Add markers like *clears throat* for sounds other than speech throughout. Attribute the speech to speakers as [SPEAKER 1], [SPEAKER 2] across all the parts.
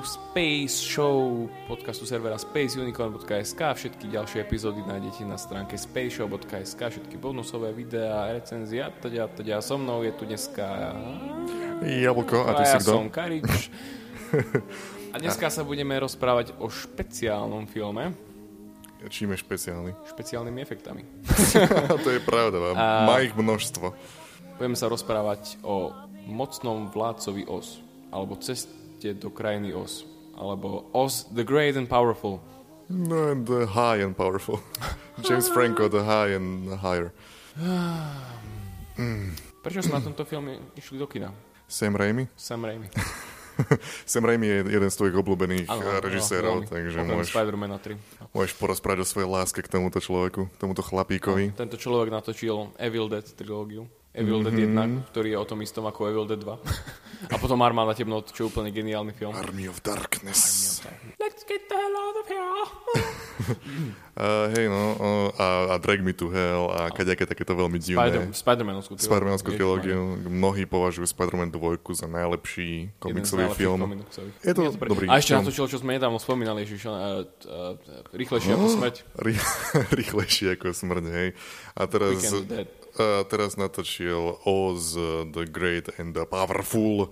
[SPEAKER 1] Vítajte späť u Space Show podcastu servera spaceunicorn.sk Všetky ďalšie epizódy nájdete na stránke spaceshow.sk Všetky bonusové videá, recenzie a teda, teda so mnou je tu dneska
[SPEAKER 2] Jablko, a ty
[SPEAKER 1] a
[SPEAKER 2] si
[SPEAKER 1] ja
[SPEAKER 2] kto?
[SPEAKER 1] som Karič A dneska sa budeme rozprávať o špeciálnom filme
[SPEAKER 2] Čím je špeciálny?
[SPEAKER 1] špeciálnymi efektami. *laughs*
[SPEAKER 2] to je pravda, a... má ich množstvo.
[SPEAKER 1] Budeme sa rozprávať o mocnom vládcovi Oz, alebo ceste do krajiny Oz, alebo Oz the Great and Powerful.
[SPEAKER 2] No and the high and powerful. *laughs* James Franco, the high and higher. *sighs*
[SPEAKER 1] Prečo sme na tomto filme išli do kina?
[SPEAKER 2] Sam Raimi?
[SPEAKER 1] Sam Raimi. *laughs*
[SPEAKER 2] Sam Raimi je jeden z tvojich obľúbených
[SPEAKER 1] Áno,
[SPEAKER 2] eh, režisérov, takže môžeš,
[SPEAKER 1] Spider-Mana 3.
[SPEAKER 2] môžeš porozprávať o svojej láske k tomuto človeku, k tomuto chlapíkovi.
[SPEAKER 1] Tento človek natočil Evil Dead trilógiu. Evil Dead
[SPEAKER 2] Mhm.
[SPEAKER 1] 1, ktorý je o tom istom ako Evil Dead 2. A potom Armáda temnot, čo je úplne geniálny film.
[SPEAKER 2] Army of Darkness.
[SPEAKER 1] Let's get the hell out of here.
[SPEAKER 2] Uh, *laughs* hej no, uh, a, a Drag Me to Hell a kaďaké takéto veľmi
[SPEAKER 1] Spider-
[SPEAKER 2] divné.
[SPEAKER 1] Spider-Manovskú trilógiu. Ježišmarja.
[SPEAKER 2] trilógiu. Mnohí považujú Spider-Man 2 za najlepší komiksový film.
[SPEAKER 1] komiksových.
[SPEAKER 2] Je to
[SPEAKER 1] pre-
[SPEAKER 2] dobrý
[SPEAKER 1] A ešte natočil, čo sme nedávno spomínali, Ježiš, uh, uh, rýchlejšie ako smrť.
[SPEAKER 2] Rý- *laughs* rýchlejšie ako smrť, hej. A teraz,
[SPEAKER 1] Weekend Dead.
[SPEAKER 2] A teraz natočil Oz the Great and the Powerful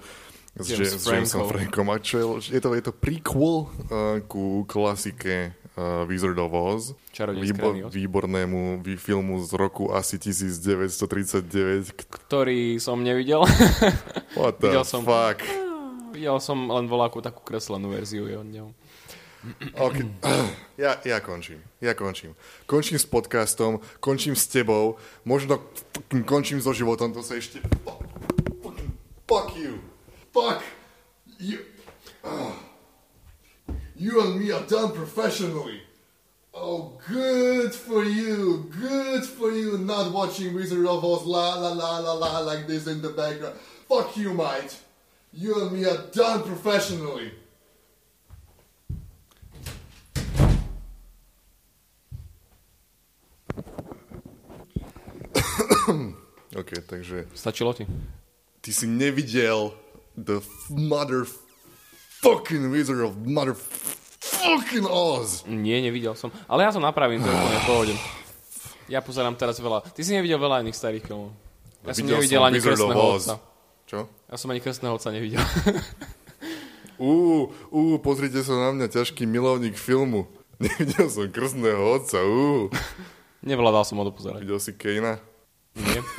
[SPEAKER 2] s,
[SPEAKER 1] James
[SPEAKER 2] s Jamesom. Frankom. A čo je, je, to, je to prequel uh, ku klasike uh, Wizard of Oz.
[SPEAKER 1] Oz.
[SPEAKER 2] výbornému vý, filmu z roku asi 1939. K-
[SPEAKER 1] Ktorý som nevidel.
[SPEAKER 2] What the
[SPEAKER 1] Videl som-
[SPEAKER 2] fuck?
[SPEAKER 1] videl som len voláku takú kreslenú verziu od neho.
[SPEAKER 2] Okay. *clears throat* Ja, ja končím. Ja končím. Končím s podcastom, končím s tebou, možno končím so životom, to sa ešte... Fuck you. Fuck you. Ah. You and me are done professionally. Oh, good for you. Good for you not watching Wizard of Oz la la la la la like this in the background. Fuck you, mate. You and me are done professionally. OK, takže
[SPEAKER 1] Stačilo ti?
[SPEAKER 2] ty si nevidel the mother fucking Wizard of mother fucking Oz.
[SPEAKER 1] Nie, nevidel som. Ale ja to napravím, to je úplne pohode. Ja pozerám teraz veľa. Ty si nevidel veľa iných starých filmov. Ja som
[SPEAKER 2] Videl
[SPEAKER 1] nevidel
[SPEAKER 2] som
[SPEAKER 1] ani Krstného
[SPEAKER 2] Oz.
[SPEAKER 1] otca.
[SPEAKER 2] Čo?
[SPEAKER 1] Ja som ani Krstného otca nevidel. *laughs*
[SPEAKER 2] Ú, ú, pozrite sa na mňa, ťažký milovník filmu. *laughs* Nevidel som krstného otca, ú.
[SPEAKER 1] Nevládal som ho dopozerať.
[SPEAKER 2] Videl si Kejna?
[SPEAKER 1] Nie. *laughs*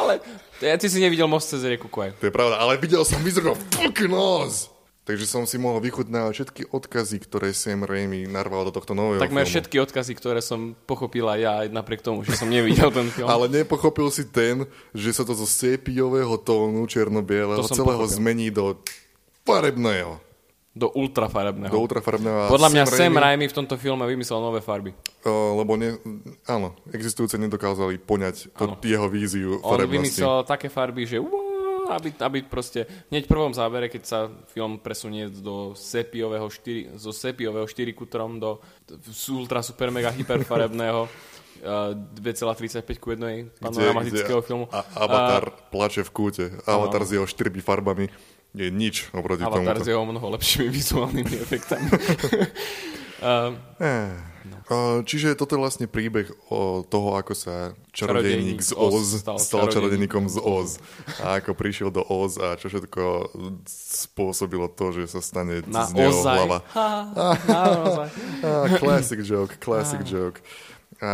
[SPEAKER 1] Ale ja, ty si nevidel Most cez rieku Kwai.
[SPEAKER 2] To je pravda, ale videl som of fucking Oz. Takže som si mohol vychutnávať všetky odkazy, ktoré Sam Raimi narval do tohto nového
[SPEAKER 1] Takmer
[SPEAKER 2] filmu.
[SPEAKER 1] všetky odkazy, ktoré som pochopila ja, napriek tomu, že som nevidel ten film. *laughs*
[SPEAKER 2] Ale nepochopil si ten, že sa to zo sépiového tónu černo-bieleho celého
[SPEAKER 1] pochopil.
[SPEAKER 2] zmení do farebného.
[SPEAKER 1] Do ultrafarebného.
[SPEAKER 2] Do ultrafarebného. A
[SPEAKER 1] Podľa mňa
[SPEAKER 2] Sam
[SPEAKER 1] Sam
[SPEAKER 2] Raimi-
[SPEAKER 1] v tomto filme vymyslel nové farby.
[SPEAKER 2] O, lebo ne, áno, existujúce nedokázali poňať to, jeho víziu
[SPEAKER 1] On
[SPEAKER 2] farebnosti.
[SPEAKER 1] vymyslel také farby, že uá, aby, aby proste hneď v prvom zábere, keď sa film presunie do sepiového 4, zo sepiového 4 kutrom do ultra super mega hyperfarebného *laughs* uh, 2,35 ku 1 panoramatického filmu.
[SPEAKER 2] A, avatar plače v kúte. Avatar s jeho štyri farbami je nič oproti
[SPEAKER 1] A Avatar s jeho mnoho lepšími *laughs* vizuálnymi efektami. uh,
[SPEAKER 2] Eh. O, Čiže toto je vlastne príbeh o toho, ako sa čarodejník z
[SPEAKER 1] Oz stal
[SPEAKER 2] stal čarodejníkom z Oz. A ako prišiel do Oz a čo všetko spôsobilo to, že sa stane
[SPEAKER 1] na
[SPEAKER 2] z neho
[SPEAKER 1] ozaj.
[SPEAKER 2] hlava.
[SPEAKER 1] Ha, *laughs* naozaj.
[SPEAKER 2] Ah, classic joke, classic joke. A,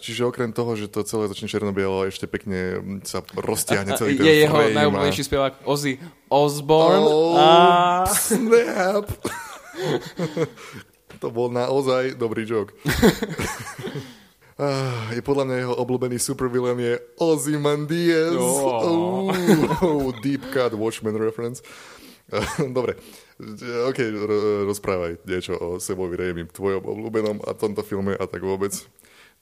[SPEAKER 2] čiže okrem toho, že to celé začne černo-bielo, ešte pekne sa roztiahne celý ten
[SPEAKER 1] Je jeho najobľúbenejší spevák Ozzy Osbourne.
[SPEAKER 2] Oh,
[SPEAKER 1] A...
[SPEAKER 2] snap! *laughs* to bol naozaj dobrý joke. *laughs* Ah, je podľa mňa jeho obľúbený supervillain je Ozymandias.
[SPEAKER 1] Oh.
[SPEAKER 2] Oh, deep cut Watchmen reference. *laughs* Dobre, ok, ro- rozprávaj niečo o Sebovi Raimi, tvojom obľúbenom a tomto filme a tak vôbec.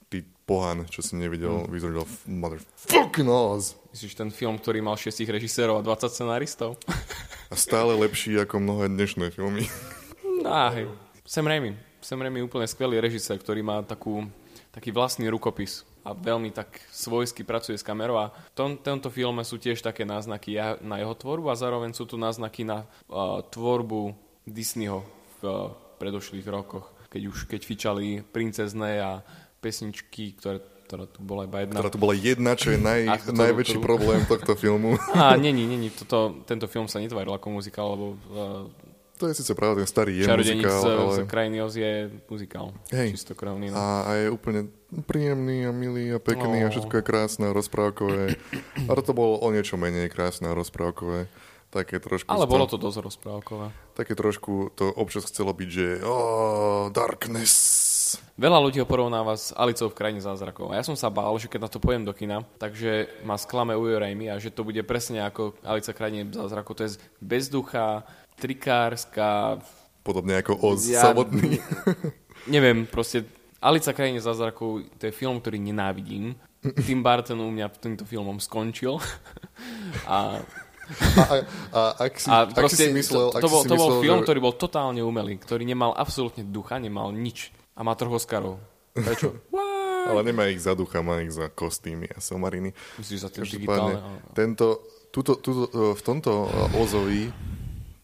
[SPEAKER 2] Ty pohan, čo si nevidel
[SPEAKER 1] Hmm.
[SPEAKER 2] Wizard of Motherfucking Oz.
[SPEAKER 1] Myslíš ten film, ktorý mal 6 režisérov a 20 scenáristov?
[SPEAKER 2] A stále lepší ako mnohé dnešné filmy.
[SPEAKER 1] Hej. Sam Raimi. Sam Raimi úplne skvelý režisér, ktorý má takú, taký vlastný rukopis a veľmi tak svojsky pracuje s kamerou a v tom, tomto filme sú tiež také náznaky na jeho tvorbu a zároveň sú tu náznaky na uh, tvorbu Disneyho v uh, predošlých rokoch, keď už keď fičali princezné a pesničky, ktoré ktorá tu bola iba jedna.
[SPEAKER 2] Ktorá tu bola jedna, čo je naj,
[SPEAKER 1] A ktorú-
[SPEAKER 2] najväčší
[SPEAKER 1] ktorú-
[SPEAKER 2] problém *laughs* tohto filmu.
[SPEAKER 1] A není, není, toto, tento film sa netváril ako muzikál, lebo uh,
[SPEAKER 2] To je síce pravda, ten starý je muzikál,
[SPEAKER 1] z,
[SPEAKER 2] ale...
[SPEAKER 1] z krajiny Oz je muzikál.
[SPEAKER 2] Hej.
[SPEAKER 1] Čistokrvný. No.
[SPEAKER 2] A, a je úplne príjemný a milý a pekný a
[SPEAKER 1] No.
[SPEAKER 2] všetko je krásne a rozprávkové. A toto bolo o niečo menej krásne a rozprávkové. Také trošku...
[SPEAKER 1] Ale
[SPEAKER 2] to-
[SPEAKER 1] bolo to dosť rozprávkové.
[SPEAKER 2] Také trošku to občas chcelo byť, že oh, darkness.
[SPEAKER 1] Veľa ľudí ho porovnáva s Alicou v krajine zázrakov. A ja som sa bál, že keď na to pojem do kina, takže ma sklame Ujo Raimi a že to bude presne ako Alica v krajine zázrakov. To je bezduchá, trikárska,
[SPEAKER 2] Podobne ako Oz
[SPEAKER 1] Ja-
[SPEAKER 2] samotný. *laughs*
[SPEAKER 1] neviem, proste Alica v krajine zázrakov, to je film, ktorý nenávidím. Tim Burton u mňa týmto filmom skončil. *laughs* A,
[SPEAKER 2] A, a, a ak si,
[SPEAKER 1] a
[SPEAKER 2] ak
[SPEAKER 1] proste
[SPEAKER 2] si myslel,
[SPEAKER 1] to, to, bol, to bol
[SPEAKER 2] myslel,
[SPEAKER 1] film,
[SPEAKER 2] že...
[SPEAKER 1] ktorý bol totálne umelý, ktorý nemal absolútne ducha, nemal nič. A má troch Oscarov. Prečo? *laughs*
[SPEAKER 2] Ale nemá ich za ducha, má ich za kostýmy a somariny.
[SPEAKER 1] Myslíš, že za tie digitálne?
[SPEAKER 2] tento, tuto, tuto, e, v tomto e, Ozovi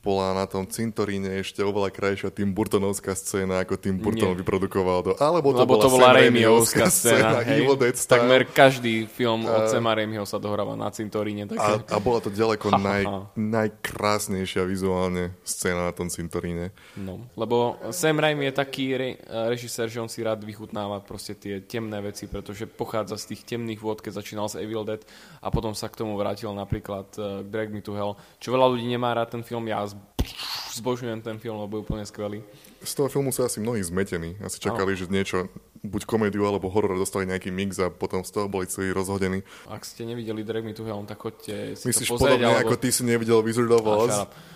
[SPEAKER 2] bola na tom cintoríne ešte oveľa krajšia Tim Burtonovská scéna, ako Tim Burton
[SPEAKER 1] Nie.
[SPEAKER 2] vyprodukoval to. Alebo to
[SPEAKER 1] Lebo
[SPEAKER 2] bola
[SPEAKER 1] to bola Raimiovská
[SPEAKER 2] Raimiovská
[SPEAKER 1] scéna. hej. Takmer každý film od Sema Raimiho sa dohráva na cintoríne.
[SPEAKER 2] A,
[SPEAKER 1] Takže...
[SPEAKER 2] a bola to ďaleko *laughs*
[SPEAKER 1] Ha, ha,
[SPEAKER 2] naj, najkrásnejšia vizuálne scéna na tom cintoríne.
[SPEAKER 1] No, lebo Sam Raimi je taký re, režisér, že on si rád vychutnáva proste tie temné veci, pretože pochádza z tých temných vôd, keď začínal s Evil Dead a potom sa k tomu vrátil napríklad uh, Drag Me to Hell, čo veľa ľudí nemá rád ten film, ja z- zbožňujem ten film, lebo je úplne skvelý.
[SPEAKER 2] Z toho filmu sú asi mnohí zmetení. Asi čakali, že niečo, buď komédiu alebo horor dostali nejaký mix a potom z toho boli celí rozhodení.
[SPEAKER 1] Ak ste nevideli Drag Me to Hell, tak choďte si
[SPEAKER 2] Myslíš
[SPEAKER 1] to pozrieť.
[SPEAKER 2] podobne,
[SPEAKER 1] alebo...
[SPEAKER 2] ako ty si nevidel Wizard of Oz?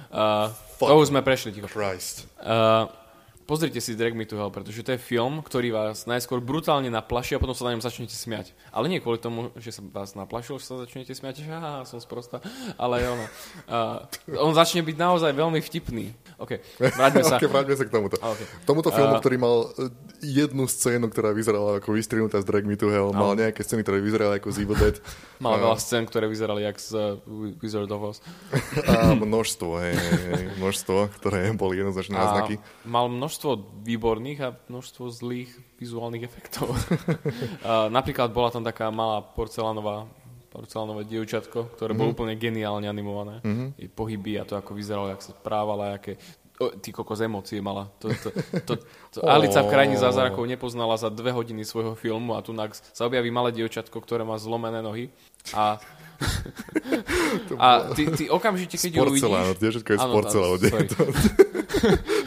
[SPEAKER 1] Uh,
[SPEAKER 2] Fuck.
[SPEAKER 1] to už sme prešli, ticho.
[SPEAKER 2] Christ.
[SPEAKER 1] Uh, pozrite si Drag Me to Hell, pretože to je film, ktorý vás najskôr brutálne naplaší a potom sa na ňom začnete smiať. Ale nie kvôli tomu, že sa vás naplašil, že sa začnete smiať, že aha, som sprostá, ale ono. Uh, on začne byť naozaj veľmi vtipný. OK, vráťme sa. *laughs*
[SPEAKER 2] okay, vráťme sa k tomuto.
[SPEAKER 1] Okay.
[SPEAKER 2] Tomuto filmu,
[SPEAKER 1] A-
[SPEAKER 2] ktorý mal e, jednu scénu, ktorá vyzerala ako vystrihnutá z Drag Me to Hell, mal nejaké scény, ktoré vyzerali ako z Evil Dead. *laughs*
[SPEAKER 1] Mal
[SPEAKER 2] a,
[SPEAKER 1] veľa scén, ktoré vyzerali jak z uh, Wizard of Oz. *laughs*
[SPEAKER 2] a množstvo, hej, hej, množstvo, ktoré boli jednoznačné náznaky.
[SPEAKER 1] mal množstvo výborných a množstvo zlých vizuálnych efektov. *laughs* napríklad bola tam taká malá porcelánová porcelánové dievčatko, ktoré
[SPEAKER 2] Mhm.
[SPEAKER 1] bolo úplne geniálne animované. Mm-hmm. I pohyby a to, ako vyzeralo, jak sa správala, aké o, ty kokos emócie mala. To, to, to, to, *laughs* Alica v krajine zázrakov nepoznala za dve hodiny svojho filmu a tu sa objaví malé dievčatko, ktoré má zlomené nohy a a ty, ty okamžite, keď ju uvidíš...
[SPEAKER 2] dievčatko je z porcelánu.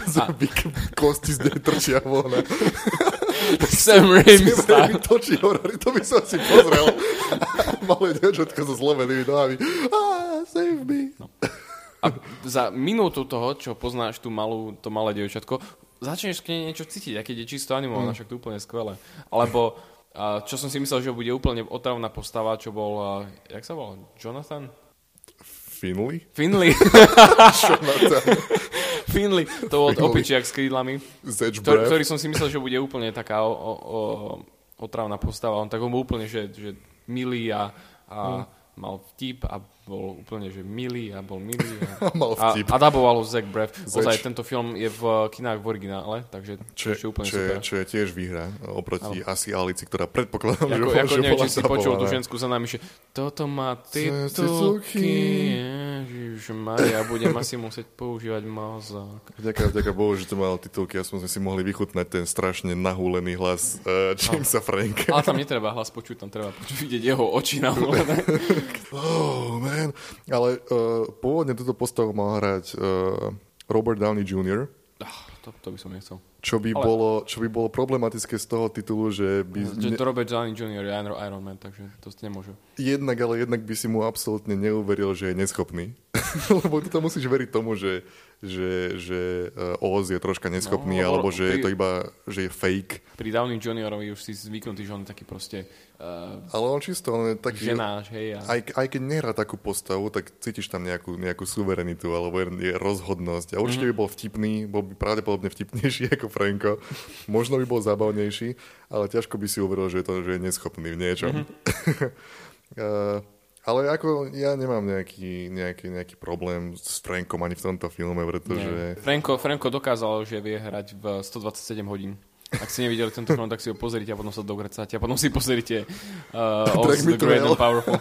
[SPEAKER 2] Zubík, kosti z nej trčia von.
[SPEAKER 1] Sam Raimi
[SPEAKER 2] Sam točí horor, to by som si pozrel. *laughs* Malé dievčatko so zlomenými nohami. Ah, save me.
[SPEAKER 1] A za minútu toho, čo poznáš tú malú, to malé dievčatko, začneš k nej niečo cítiť, a keď je čisto animované, však to úplne skvelé. Alebo a čo som si myslel, že bude úplne otravná postava, čo bol, jak sa volal, Jonathan?
[SPEAKER 2] Finley?
[SPEAKER 1] Finley. *laughs*
[SPEAKER 2] Jonathan.
[SPEAKER 1] Finley, to bol opičiak s krídlami, ktorý, ktorý som si myslel, že bude úplne taká o, o, o, otravná postava. On tak on bol úplne, že, že milý a, a mal vtip a bol úplne, že milý a bol milý. A, *laughs*
[SPEAKER 2] Mal
[SPEAKER 1] a,
[SPEAKER 2] vtip.
[SPEAKER 1] a daboval ho Zac Braff. Ozaj, tento film je v kinách v originále, takže
[SPEAKER 2] Čo,
[SPEAKER 1] je úplne
[SPEAKER 2] čo,
[SPEAKER 1] super.
[SPEAKER 2] čo je tiež výhra oproti asi Alici, ktorá predpokladám, že,
[SPEAKER 1] Ako,
[SPEAKER 2] že
[SPEAKER 1] neviem, či si počul tú ženskú za nami, že toto má
[SPEAKER 2] titulky.
[SPEAKER 1] Titulky. Ježišmaria, budem asi musieť používať mozog.
[SPEAKER 2] Vďaka, vďaka Bohu, že to malo titulky, aspoň sme si mohli vychutnať ten strašne nahúlený hlas uh, Jamesa Franka.
[SPEAKER 1] Ale tam netreba hlas počuť, tam treba počuť, vidieť jeho oči na *laughs*
[SPEAKER 2] Oh, man. Ale uh, pôvodne túto postavu mal hrať uh, Robert Downey Jr.,
[SPEAKER 1] Ah, to, to by som nechcel.
[SPEAKER 2] Čo by,
[SPEAKER 1] Ale-
[SPEAKER 2] bolo, čo by bolo problematické z toho titulu, že by...
[SPEAKER 1] Že to Robert Downey Jr. je Iron, Man, takže to nemôže.
[SPEAKER 2] jednak, ale jednak by si mu absolútne neuveril, že je neschopný. *laughs* Lebo ty to musíš veriť tomu, že, že, že uh, Oz je troška neschopný,
[SPEAKER 1] No,
[SPEAKER 2] alebo že je
[SPEAKER 1] pri-
[SPEAKER 2] to iba, že je fake.
[SPEAKER 1] Pri Downey Juniorovi už si zvyknutý, že on je taký proste uh,
[SPEAKER 2] Ale on čisto, on je taký...
[SPEAKER 1] ženáš, hej. A...
[SPEAKER 2] Aj, aj keď nehrá takú postavu, tak cítiš tam nejakú, nejakú suverenitu alebo je, je rozhodnosť. A určite
[SPEAKER 1] Mhm.
[SPEAKER 2] by bol vtipný, bol by pravdepodobne vtipnejší *laughs* ako Franko. Možno by bol zábavnejší, ale ťažko by si uveril, že je, to, že je neschopný v niečom.
[SPEAKER 1] Mhm.
[SPEAKER 2] uh, *laughs* ale ako ja nemám nejaký, nejaký, nejaký problém s Frankom ani v tomto filme, pretože...
[SPEAKER 1] Franko, Franko dokázal, že vie hrať v 127 hodín. Ak ste nevideli tento film, tak si ho pozrite a potom sa dogracáte a potom si pozrite *laughs* uh, Oz the Great and Powerful.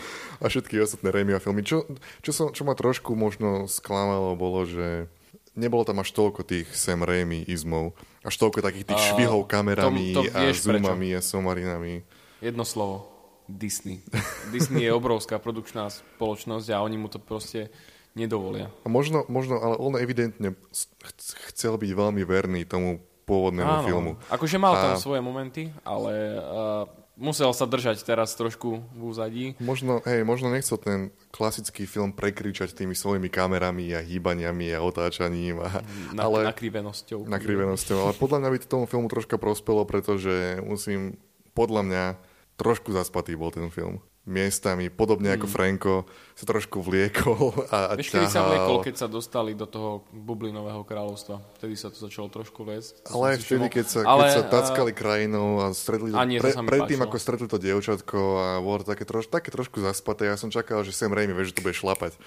[SPEAKER 1] *laughs*
[SPEAKER 2] a všetky ostatné Raimiho filmy. Čo, čo, som, čo ma trošku možno sklamalo, bolo, že nebolo tam až toľko tých Sam Raimi izmov. Až toľko takých tých
[SPEAKER 1] A
[SPEAKER 2] švihov kamerami
[SPEAKER 1] to- to
[SPEAKER 2] a
[SPEAKER 1] vieš prečo.
[SPEAKER 2] zoomami a somarinami.
[SPEAKER 1] Jedno slovo. Disney. *laughs* Disney je obrovská produkčná spoločnosť a oni mu to proste nedovolia.
[SPEAKER 2] A možno, možno ale on evidentne ch- chcel byť veľmi verný tomu pôvodnému filmu.
[SPEAKER 1] Akože mal tam
[SPEAKER 2] A-
[SPEAKER 1] svoje momenty, ale uh, musel sa držať teraz trošku v úzadí.
[SPEAKER 2] Možno, hej, možno nechcel ten klasický film prekričať tými svojimi kamerami a hýbaniami a otáčaním. A,
[SPEAKER 1] Na,
[SPEAKER 2] ale,
[SPEAKER 1] nakrivenosťou.
[SPEAKER 2] nakrivenosťou. Ale podľa mňa by to tomu filmu troška prospelo, pretože musím, podľa mňa, trošku zaspatý bol ten film. Miestami, podobne ako Franko, sa trošku vliekol *laughs* a, a.
[SPEAKER 1] Vieš, kedy sa vliekol, keď sa dostali do toho bublinového kráľovstva. Vtedy sa to začalo trošku. To som
[SPEAKER 2] Ale vtedy, keď sa,
[SPEAKER 1] Ale,
[SPEAKER 2] keď sa
[SPEAKER 1] eh,
[SPEAKER 2] tackali krajinou a stretli to,
[SPEAKER 1] A nie, to
[SPEAKER 2] pre,
[SPEAKER 1] mi
[SPEAKER 2] predtým, ako stretli to dievčatko a bolo to také, troš, také trošku zaspaté, ja som čakal, že Sam Raimi, vieš, že to bude šlapať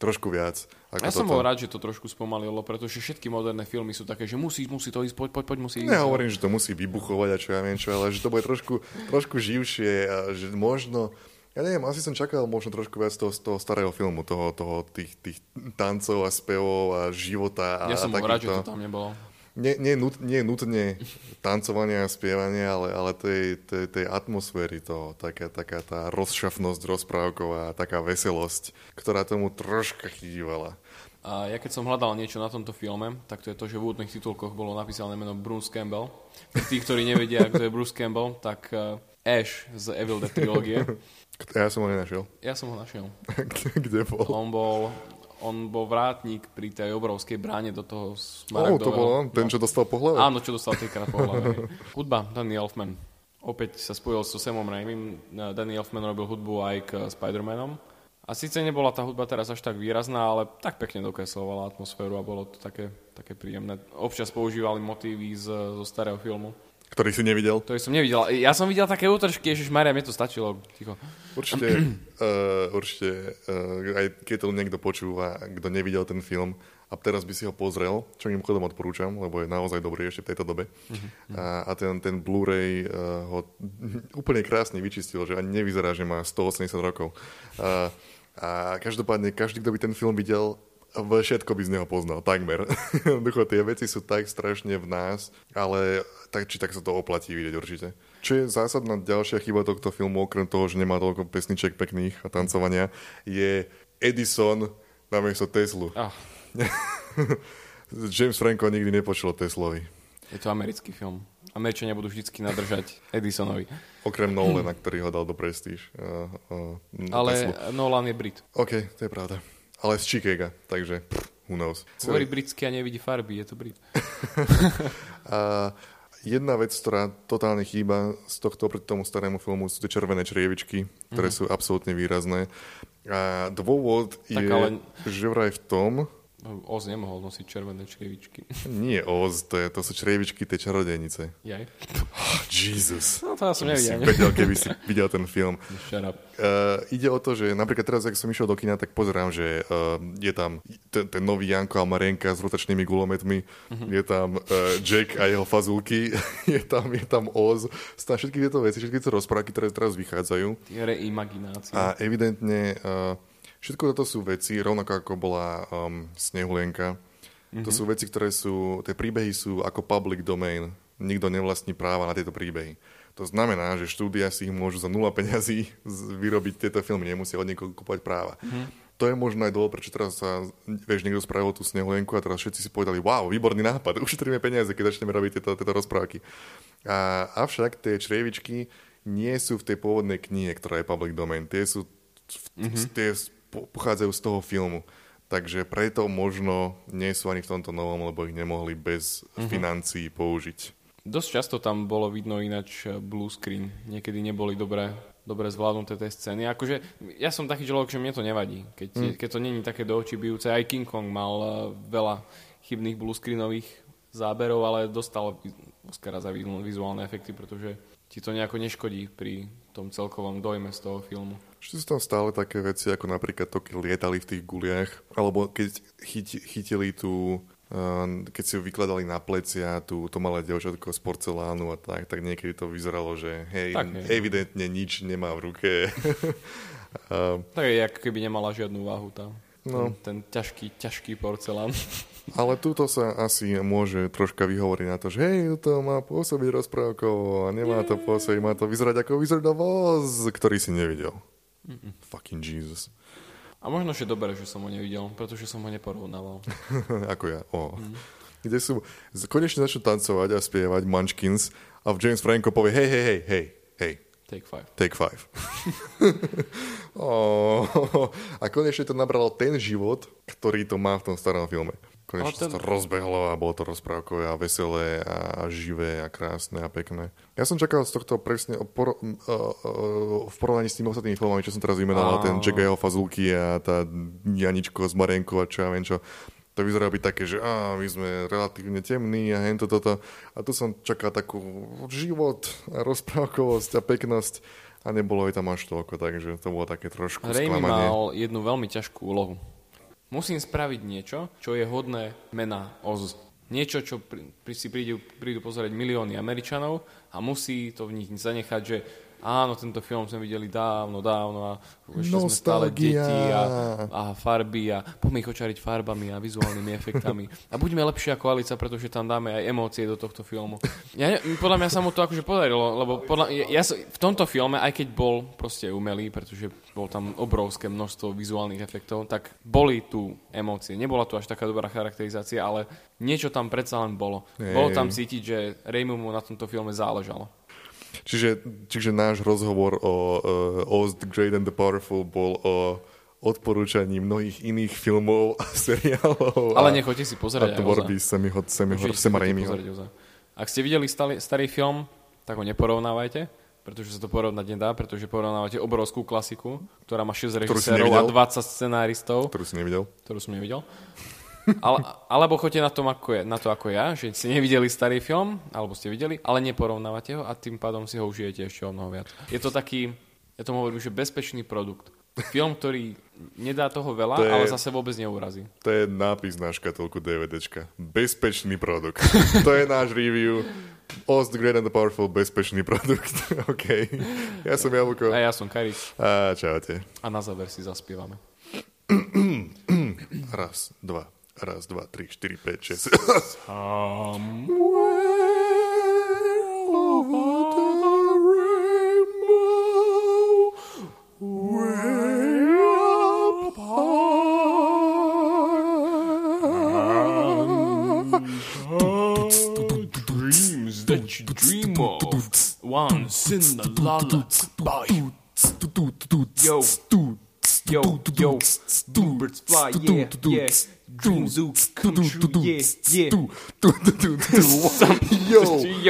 [SPEAKER 2] trošku viac. Ako
[SPEAKER 1] Ja som
[SPEAKER 2] toto.
[SPEAKER 1] bol rád, že to trošku spomalilo, pretože všetky moderné filmy sú také, že musí, musí to ísť, poď, poď, poď, musí ísť.
[SPEAKER 2] Nehovorím, že to musí vybuchovať a čo ja viem čo, ale že to bude trošku, trošku živšie a že možno, ja neviem, asi som čakal možno trošku viac toho, toho starého filmu, toho, toho tých, tých tancov a spevov a života a,
[SPEAKER 1] Ja som
[SPEAKER 2] a
[SPEAKER 1] bol rád, že to tam nebolo.
[SPEAKER 2] Nie, nie, nut, nie nutne tancovania a spievania, ale, ale tej, tej, tej atmosféry toho, taká, taká tá rozšafnosť rozprávková, taká veselosť, ktorá tomu troška chýbala.
[SPEAKER 1] A ja keď som hľadal niečo na tomto filme, tak to je to, že v úvodných titulkoch bolo napísané meno Bruce Campbell. Pre tých, ktorí nevedia, kto je Bruce Campbell, tak uh, Ash z Evil Dead trilógie. *laughs*
[SPEAKER 2] Ja som ho nenašiel.
[SPEAKER 1] Ja som ho našiel.
[SPEAKER 2] Kde, *laughs* kde bol?
[SPEAKER 1] On bol, on bol vrátnik pri tej obrovskej bráne do toho
[SPEAKER 2] Oh, to
[SPEAKER 1] smaragdového.
[SPEAKER 2] bol on, ten, čo dostal po hlave?
[SPEAKER 1] Áno, čo dostal trikrát po hlave. *laughs* Hudba, Danny Elfman. Opäť sa spojil so Samom Raimim. Danny Elfman robil hudbu aj k Spider-Manom. A síce nebola tá hudba teraz až tak výrazná, ale tak pekne dokreslovala atmosféru a bolo to také, také príjemné. Občas používali motívy z, zo starého filmu,
[SPEAKER 2] Ktorý si nevidel?
[SPEAKER 1] ktorý som nevidel. Ja som videl také útržky, Ježiš Maria, mne to stačilo. Ticho.
[SPEAKER 2] Určite, uh, *clears throat* určite uh, aj keď to niekto počúva, kto nevidel ten film a teraz by si ho pozrel, čo mimochodom odporúčam, lebo je naozaj dobrý ešte v tejto dobe. A, a ten, ten Blu-ray uh, ho úplne krásne vyčistil, že ani nevyzerá, že má 180 rokov. Uh, a každopádne, každý, kto by ten film videl, všetko by z neho poznal, takmer. *laughs* Jednoducho, tie veci sú tak strašne v nás, ale tak či tak sa to oplatí vidieť určite. Čo je zásadná ďalšia chyba tohto filmu, okrem toho, že nemá toľko pesniček pekných a tancovania, je Edison namiesto Teslu.
[SPEAKER 1] Ah, *laughs*
[SPEAKER 2] James Franco nikdy nepočul o Teslovi.
[SPEAKER 1] je to americký film. Američania budú vždy nadržať Edisonovi.
[SPEAKER 2] Okrem Nolana, ktorý ho dal do Prestige. Uh, uh,
[SPEAKER 1] Ale
[SPEAKER 2] Teslu.
[SPEAKER 1] Nolan je Brit.
[SPEAKER 2] OK, to je pravda. Ale z Chicaga, takže pff, who knows.
[SPEAKER 1] Hovorí britsky a nevidí farby, je to Brit. *laughs*
[SPEAKER 2] A jedna vec, ktorá totálne chýba z tohto proti tomu starému filmu sú tie červené črievičky, ktoré sú absolútne výrazné. A dôvod.
[SPEAKER 1] Tak
[SPEAKER 2] je,
[SPEAKER 1] ale-
[SPEAKER 2] že vraj v tom,
[SPEAKER 1] Oz nemohol nosiť červené črievičky.
[SPEAKER 2] nie Oz, to, je, to sú črievičky tej čarodejnice.
[SPEAKER 1] Jaj.
[SPEAKER 2] Oh, Jesus.
[SPEAKER 1] No to ja som
[SPEAKER 2] By si
[SPEAKER 1] nevidel.
[SPEAKER 2] vedel, keby si videl ten film.
[SPEAKER 1] Shut up.
[SPEAKER 2] Uh, ide o to, že napríklad teraz, ak som išiel do kina, tak pozerám, že uh, je tam ten, ten nový Janko a Marienka s rotačnými gulometmi,
[SPEAKER 1] Mhm.
[SPEAKER 2] je tam uh, Jack a jeho fazulky, *laughs* je tam, je tam Oz, sú tam všetky tieto veci, všetky tieto rozprávky, ktoré teraz vychádzajú.
[SPEAKER 1] Reimaginácia.
[SPEAKER 2] A evidentne uh, všetko toto sú veci, rovnako ako bola um, Snehulienka, to sú veci, ktoré sú, tie príbehy sú ako public domain. Nikto nevlastní práva na tieto príbehy. To znamená, že štúdia si ich môžu za nula peňazí vyrobiť tieto filmy, nemusia od niekoho kúpať práva. To je možno aj dôvod, prečo teraz sa, vieš, niekto spravil tú snehulienku a teraz všetci si povedali, wow, výborný nápad, *laughs* ušetríme peniaze, keď začneme robiť tieto, tieto rozprávky. A, avšak tie črievičky nie sú v tej pôvodnej knihe, ktorá je public domain. Tie sú, v, tie s- po- pochádzajú z toho filmu. takže preto možno nie sú ani v tomto novom, lebo ich nemohli bez
[SPEAKER 1] Mhm.
[SPEAKER 2] financií použiť.
[SPEAKER 1] Dosť často tam bolo vidno ináč eh, blue screen. Niekedy neboli dobré, dobre zvládnuté tie scény. Akože ja som taký človek, že mne to nevadí. Keď, mm. keď to není také do očí bijúce. Aj King Kong mal eh, veľa chybných blue screenových záberov, ale dostal Oscara za vizu- vizuálne efekty, pretože ti to nejako neškodí pri tom celkovom dojme z toho filmu.
[SPEAKER 2] Ešte sú tam stále také veci, ako napríklad to, keď lietali v tých guliach, alebo keď chyti, chytili tú, uh, keď si ju vykladali na plecia, tú, to malé devčatko z porcelánu a tak, tak niekedy to vyzeralo, že hej,
[SPEAKER 1] Tak, hej.
[SPEAKER 2] evidentne nič nemá v ruke. uh, *laughs*
[SPEAKER 1] Tak je, ako keby nemala žiadnu váhu tá.
[SPEAKER 2] No.
[SPEAKER 1] Ten, ten ťažký, ťažký porcelán. *laughs*
[SPEAKER 2] ale túto sa asi môže troška vyhovoriť na to, že hej, to má pôsobiť rozprávkovo a nemá to pôsobiť, má to vyzerať ako Wizard of Oz, ktorý si nevidel. Fucking Jesus.
[SPEAKER 1] A možno, že dobre, že som ho nevidel, pretože som ho neporovnával. *laughs*
[SPEAKER 2] ako ja. O. Kde sú, konečne začnú tancovať a spievať Munchkins a v James Franco povie hej, hej, hej, hej, hej,
[SPEAKER 1] Take five.
[SPEAKER 2] take five. *laughs* oh, a konečne to nabralo ten život, ktorý to má v tom starom filme. Konečne
[SPEAKER 1] ten-
[SPEAKER 2] sa to rozbehlo a bolo to rozprávkové a veselé a živé a krásne a pekné. Ja som čakal z tohto presne o por- uh, uh, v porovnaní s tými ostatnými filmami, čo som teraz vymenoval, ten Jack a jeho fazulky a tá Janičko z Marienko a čo ja viem čo. To vyzerá byť také, že á, my sme relatívne temní a hento toto. A tu som čakal takú život a rozprávkovosť a peknosť a nebolo jej tam až toľko, takže to bolo také trošku
[SPEAKER 1] Raimi
[SPEAKER 2] sklamanie.
[SPEAKER 1] mal jednu veľmi ťažkú úlohu. Musím spraviť niečo, čo je hodné mena Oz. Niečo, čo pri, si prídu, prídu pozerať milióny Američanov a musí to v nich zanechať, že áno, tento film sme videli dávno, dávno a ešte sme stále deti a, a farby a poďme ich očariť farbami a vizuálnymi efektami. A buďme lepšia koalica, pretože tam dáme aj emócie do tohto filmu. Ja, podľa mňa sa mu to akože podarilo, lebo podľa, ja, ja, v tomto filme, aj keď bol proste umelý, pretože bol tam obrovské množstvo vizuálnych efektov, tak boli tu emócie. Nebola tu až taká dobrá charakterizácia, ale niečo tam predsa len bolo.
[SPEAKER 2] Hej.
[SPEAKER 1] Bolo tam cítiť, že Raimimu na tomto filme záležalo.
[SPEAKER 2] Čiže, čiže náš rozhovor o uh, Oz the Great and the Powerful bol o odporúčaní mnohých iných filmov a *laughs* seriálov.
[SPEAKER 1] Ale
[SPEAKER 2] a,
[SPEAKER 1] nechoďte si
[SPEAKER 2] a
[SPEAKER 1] pozerať Oza.
[SPEAKER 2] tvorby Semiho, Semiho, Sema.
[SPEAKER 1] Ak ste videli starý, starý film, tak ho neporovnávajte, pretože sa to porovnať nedá, pretože porovnávate obrovskú klasiku, ktorá má 6
[SPEAKER 2] Ktorú si
[SPEAKER 1] režisérov a
[SPEAKER 2] nevidel?
[SPEAKER 1] 20 scenáristov,
[SPEAKER 2] Ktorú si nevidel?
[SPEAKER 1] ktorú som nevidel. Ale, alebo choďte na, tom, ako je, na to ako ja, že ste nevideli starý film, alebo ste videli, ale neporovnávate ho a tým pádom si ho užijete ešte o mnoho viac. Je to taký, ja tomu hovorím, že bezpečný produkt. Film, ktorý nedá toho veľa,
[SPEAKER 2] To je-
[SPEAKER 1] ale zase vôbec neurazí.
[SPEAKER 2] To je nápis na škatulku DVDčka. Bezpečný produkt. *laughs* to je náš review. The Great and the Powerful, bezpečný produkt. *laughs* OK. Ja som Jablko.
[SPEAKER 1] A ja som Karik
[SPEAKER 2] A čaute.
[SPEAKER 1] a na záver si zaspievame. *clears throat*
[SPEAKER 2] Raz, dva, raz, dva, tri, štyri, päť, šesť.
[SPEAKER 1] Um, Dreams that you dream of once in a lullaby.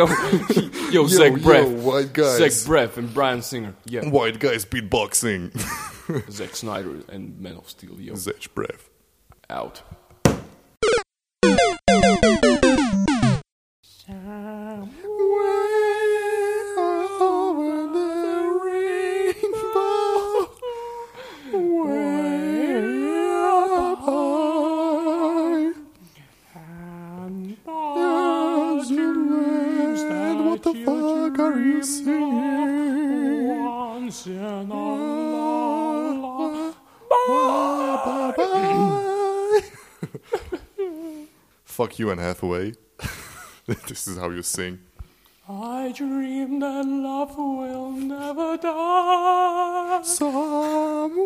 [SPEAKER 1] *laughs* Yo, Yo, Zach Braff,
[SPEAKER 2] white guys.
[SPEAKER 1] Zach Braff and Brian Singer, yeah.
[SPEAKER 2] White guys beatboxing.
[SPEAKER 1] Zack Snyder and Man of Steel, yo,
[SPEAKER 2] Zach Braff.
[SPEAKER 1] out.
[SPEAKER 2] Fuck you and Hathaway. *laughs* this is how you sing.
[SPEAKER 1] I dream that love will never die.
[SPEAKER 2] Somewhere.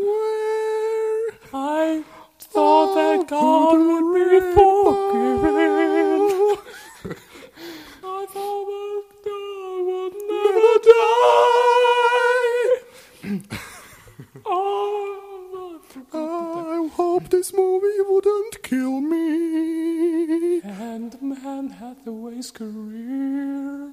[SPEAKER 1] I thought that God oh, would be forgiving. *laughs* I thought that God would never die. *laughs* oh, I
[SPEAKER 2] hope this movie
[SPEAKER 1] wouldn't kill me. And Man Hathaway's career